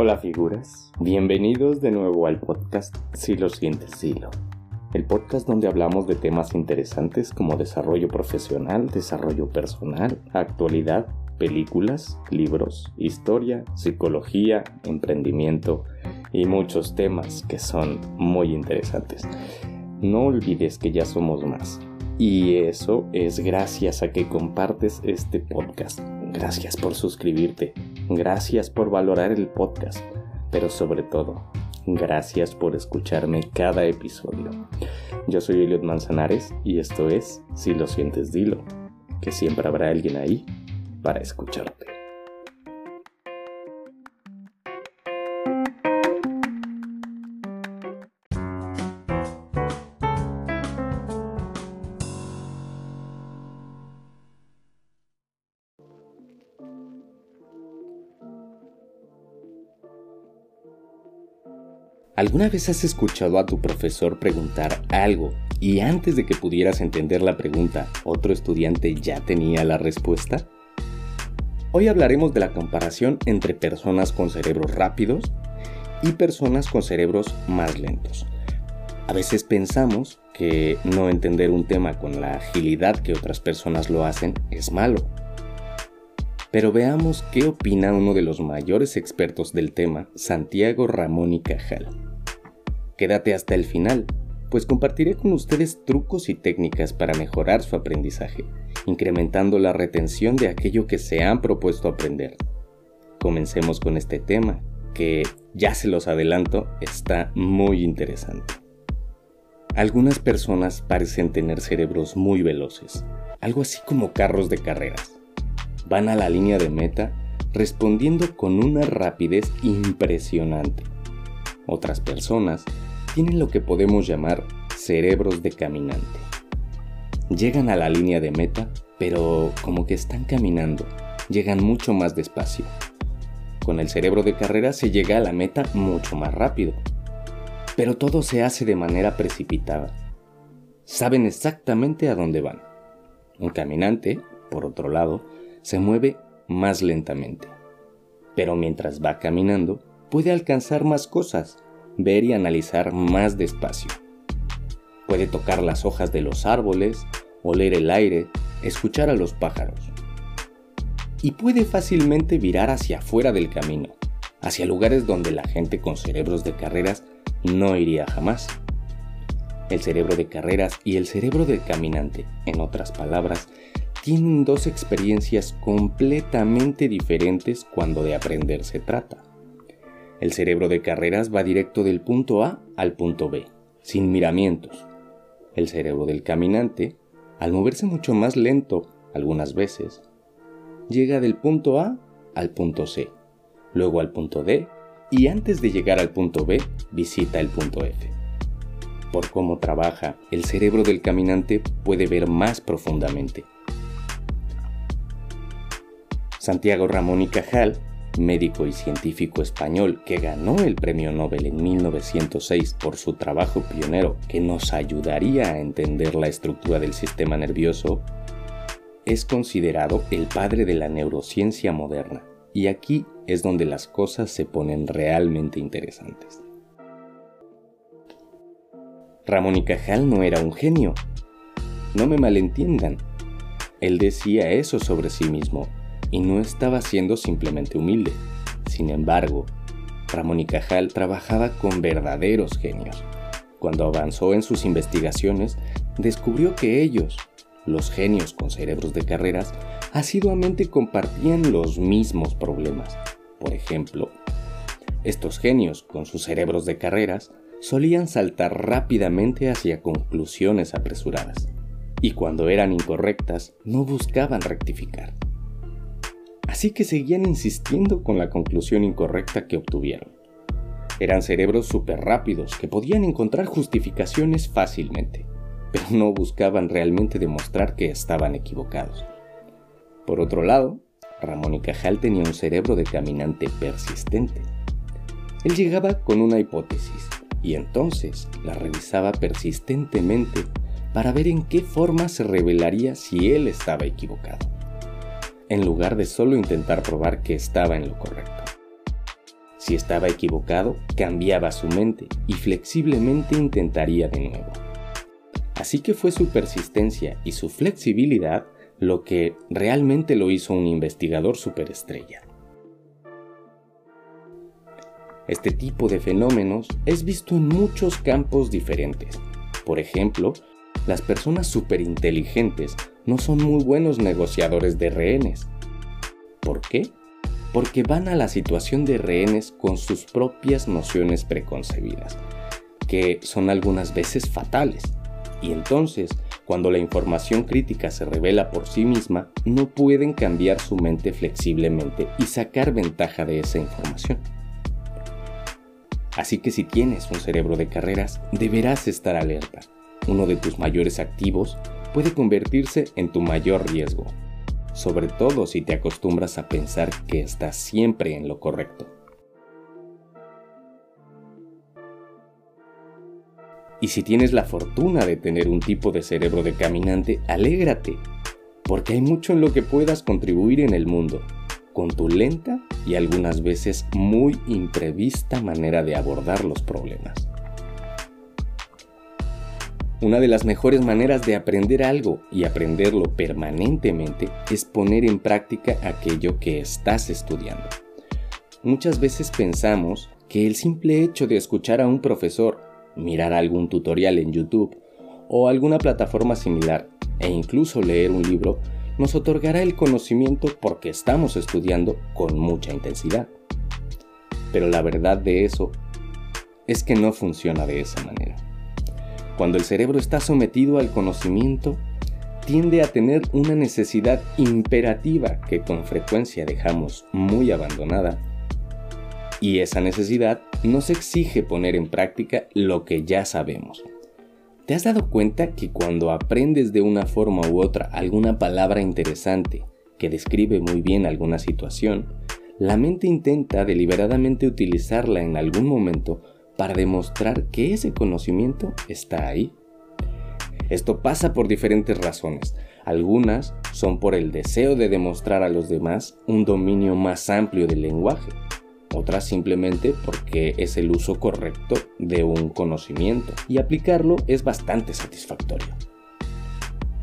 Hola figuras, bienvenidos de nuevo al podcast Si lo sientes, Silo. El podcast donde hablamos de temas interesantes como desarrollo profesional, desarrollo personal, actualidad, películas, libros, historia, psicología, emprendimiento y muchos temas que son muy interesantes. No olvides que ya somos más. Y eso es gracias a que compartes este podcast. Gracias por suscribirte. Gracias por valorar el podcast. Pero sobre todo, gracias por escucharme cada episodio. Yo soy Eliot Manzanares y esto es Si lo sientes, dilo. Que siempre habrá alguien ahí para escucharte. ¿Alguna vez has escuchado a tu profesor preguntar algo y antes de que pudieras entender la pregunta, otro estudiante ya tenía la respuesta? Hoy hablaremos de la comparación entre personas con cerebros rápidos y personas con cerebros más lentos. A veces pensamos que no entender un tema con la agilidad que otras personas lo hacen es malo. Pero veamos qué opina uno de los mayores expertos del tema, Santiago Ramón y Cajal. Quédate hasta el final, pues compartiré con ustedes trucos y técnicas para mejorar su aprendizaje, incrementando la retención de aquello que se han propuesto aprender. Comencemos con este tema, que, ya se los adelanto, está muy interesante. Algunas personas parecen tener cerebros muy veloces, algo así como carros de carreras. Van a la línea de meta respondiendo con una rapidez impresionante. Otras personas tienen lo que podemos llamar cerebros de caminante. Llegan a la línea de meta, pero como que están caminando, llegan mucho más despacio. Con el cerebro de carrera se llega a la meta mucho más rápido, pero todo se hace de manera precipitada. Saben exactamente a dónde van. Un caminante, por otro lado, se mueve más lentamente, pero mientras va caminando puede alcanzar más cosas ver y analizar más despacio. Puede tocar las hojas de los árboles, oler el aire, escuchar a los pájaros. Y puede fácilmente virar hacia afuera del camino, hacia lugares donde la gente con cerebros de carreras no iría jamás. El cerebro de carreras y el cerebro del caminante, en otras palabras, tienen dos experiencias completamente diferentes cuando de aprender se trata. El cerebro de carreras va directo del punto A al punto B, sin miramientos. El cerebro del caminante, al moverse mucho más lento algunas veces, llega del punto A al punto C, luego al punto D y antes de llegar al punto B visita el punto F. Por cómo trabaja, el cerebro del caminante puede ver más profundamente. Santiago Ramón y Cajal médico y científico español que ganó el Premio Nobel en 1906 por su trabajo pionero que nos ayudaría a entender la estructura del sistema nervioso, es considerado el padre de la neurociencia moderna. Y aquí es donde las cosas se ponen realmente interesantes. Ramón y Cajal no era un genio. No me malentiendan. Él decía eso sobre sí mismo y no estaba siendo simplemente humilde. Sin embargo, Ramón y Cajal trabajaba con verdaderos genios. Cuando avanzó en sus investigaciones, descubrió que ellos, los genios con cerebros de carreras, asiduamente compartían los mismos problemas. Por ejemplo, estos genios con sus cerebros de carreras solían saltar rápidamente hacia conclusiones apresuradas, y cuando eran incorrectas no buscaban rectificar. Así que seguían insistiendo con la conclusión incorrecta que obtuvieron. Eran cerebros súper rápidos que podían encontrar justificaciones fácilmente, pero no buscaban realmente demostrar que estaban equivocados. Por otro lado, Ramón y Cajal tenía un cerebro de caminante persistente. Él llegaba con una hipótesis y entonces la revisaba persistentemente para ver en qué forma se revelaría si él estaba equivocado en lugar de solo intentar probar que estaba en lo correcto. Si estaba equivocado, cambiaba su mente y flexiblemente intentaría de nuevo. Así que fue su persistencia y su flexibilidad lo que realmente lo hizo un investigador superestrella. Este tipo de fenómenos es visto en muchos campos diferentes. Por ejemplo, las personas superinteligentes no son muy buenos negociadores de rehenes. ¿Por qué? Porque van a la situación de rehenes con sus propias nociones preconcebidas, que son algunas veces fatales. Y entonces, cuando la información crítica se revela por sí misma, no pueden cambiar su mente flexiblemente y sacar ventaja de esa información. Así que si tienes un cerebro de carreras, deberás estar alerta. Uno de tus mayores activos puede convertirse en tu mayor riesgo, sobre todo si te acostumbras a pensar que estás siempre en lo correcto. Y si tienes la fortuna de tener un tipo de cerebro de caminante, alégrate, porque hay mucho en lo que puedas contribuir en el mundo con tu lenta y algunas veces muy imprevista manera de abordar los problemas. Una de las mejores maneras de aprender algo y aprenderlo permanentemente es poner en práctica aquello que estás estudiando. Muchas veces pensamos que el simple hecho de escuchar a un profesor, mirar algún tutorial en YouTube o alguna plataforma similar e incluso leer un libro nos otorgará el conocimiento porque estamos estudiando con mucha intensidad. Pero la verdad de eso es que no funciona de esa manera. Cuando el cerebro está sometido al conocimiento, tiende a tener una necesidad imperativa que con frecuencia dejamos muy abandonada. Y esa necesidad nos exige poner en práctica lo que ya sabemos. ¿Te has dado cuenta que cuando aprendes de una forma u otra alguna palabra interesante que describe muy bien alguna situación, la mente intenta deliberadamente utilizarla en algún momento para demostrar que ese conocimiento está ahí? Esto pasa por diferentes razones. Algunas son por el deseo de demostrar a los demás un dominio más amplio del lenguaje otras simplemente porque es el uso correcto de un conocimiento y aplicarlo es bastante satisfactorio.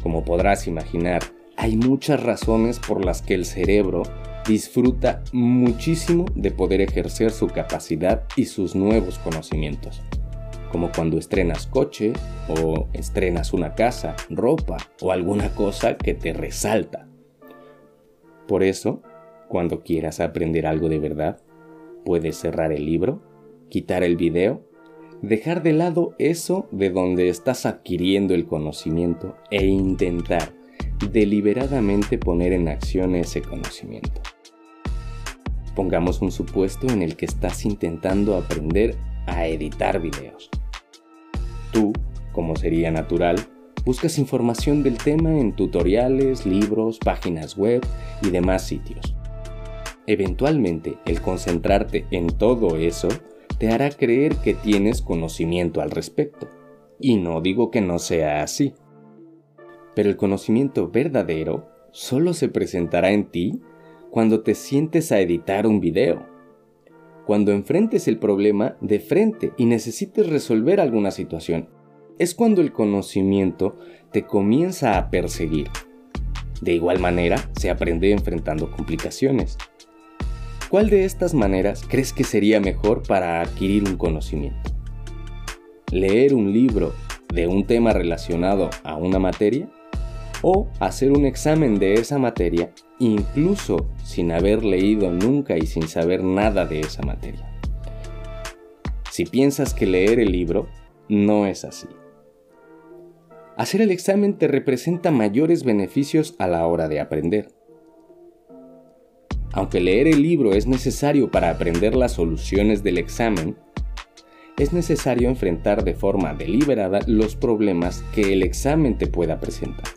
Como podrás imaginar, hay muchas razones por las que el cerebro disfruta muchísimo de poder ejercer su capacidad y sus nuevos conocimientos, como cuando estrenas coche o estrenas una casa, ropa o alguna cosa que te resalta. Por eso, cuando quieras aprender algo de verdad, Puedes cerrar el libro, quitar el video, dejar de lado eso de donde estás adquiriendo el conocimiento e intentar deliberadamente poner en acción ese conocimiento. Pongamos un supuesto en el que estás intentando aprender a editar videos. Tú, como sería natural, buscas información del tema en tutoriales, libros, páginas web y demás sitios. Eventualmente, el concentrarte en todo eso te hará creer que tienes conocimiento al respecto. Y no digo que no sea así. Pero el conocimiento verdadero solo se presentará en ti cuando te sientes a editar un video. Cuando enfrentes el problema de frente y necesites resolver alguna situación. Es cuando el conocimiento te comienza a perseguir. De igual manera, se aprende enfrentando complicaciones. ¿Cuál de estas maneras crees que sería mejor para adquirir un conocimiento? ¿Leer un libro de un tema relacionado a una materia? ¿O hacer un examen de esa materia incluso sin haber leído nunca y sin saber nada de esa materia? Si piensas que leer el libro no es así. Hacer el examen te representa mayores beneficios a la hora de aprender. Aunque leer el libro es necesario para aprender las soluciones del examen, es necesario enfrentar de forma deliberada los problemas que el examen te pueda presentar.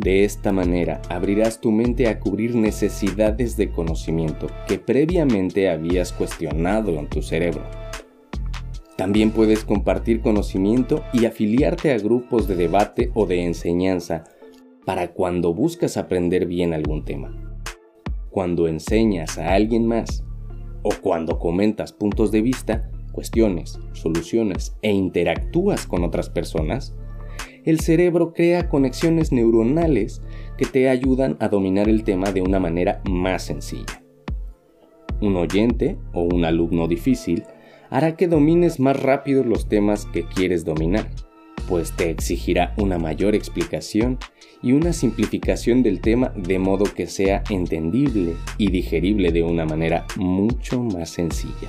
De esta manera abrirás tu mente a cubrir necesidades de conocimiento que previamente habías cuestionado en tu cerebro. También puedes compartir conocimiento y afiliarte a grupos de debate o de enseñanza para cuando buscas aprender bien algún tema cuando enseñas a alguien más, o cuando comentas puntos de vista, cuestiones, soluciones e interactúas con otras personas, el cerebro crea conexiones neuronales que te ayudan a dominar el tema de una manera más sencilla. Un oyente o un alumno difícil hará que domines más rápido los temas que quieres dominar, pues te exigirá una mayor explicación y una simplificación del tema de modo que sea entendible y digerible de una manera mucho más sencilla.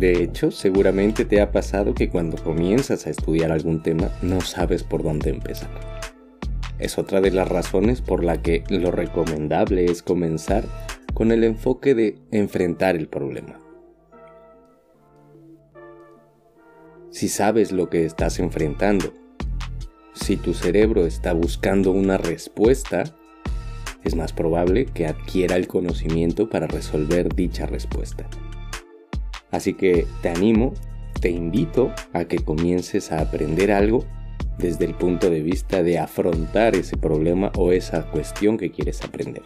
De hecho, seguramente te ha pasado que cuando comienzas a estudiar algún tema no sabes por dónde empezar. Es otra de las razones por la que lo recomendable es comenzar con el enfoque de enfrentar el problema. Si sabes lo que estás enfrentando, si tu cerebro está buscando una respuesta, es más probable que adquiera el conocimiento para resolver dicha respuesta. Así que te animo, te invito a que comiences a aprender algo desde el punto de vista de afrontar ese problema o esa cuestión que quieres aprender.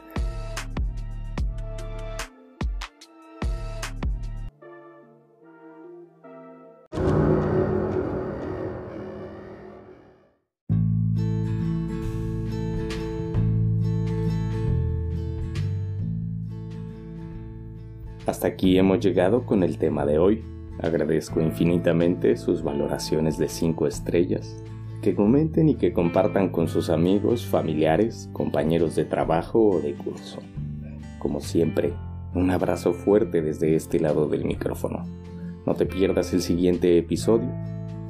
Aquí hemos llegado con el tema de hoy. Agradezco infinitamente sus valoraciones de 5 estrellas, que comenten y que compartan con sus amigos, familiares, compañeros de trabajo o de curso. Como siempre, un abrazo fuerte desde este lado del micrófono. No te pierdas el siguiente episodio.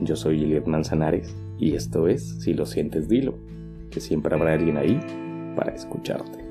Yo soy Eliot Manzanares y esto es Si lo sientes, dilo, que siempre habrá alguien ahí para escucharte.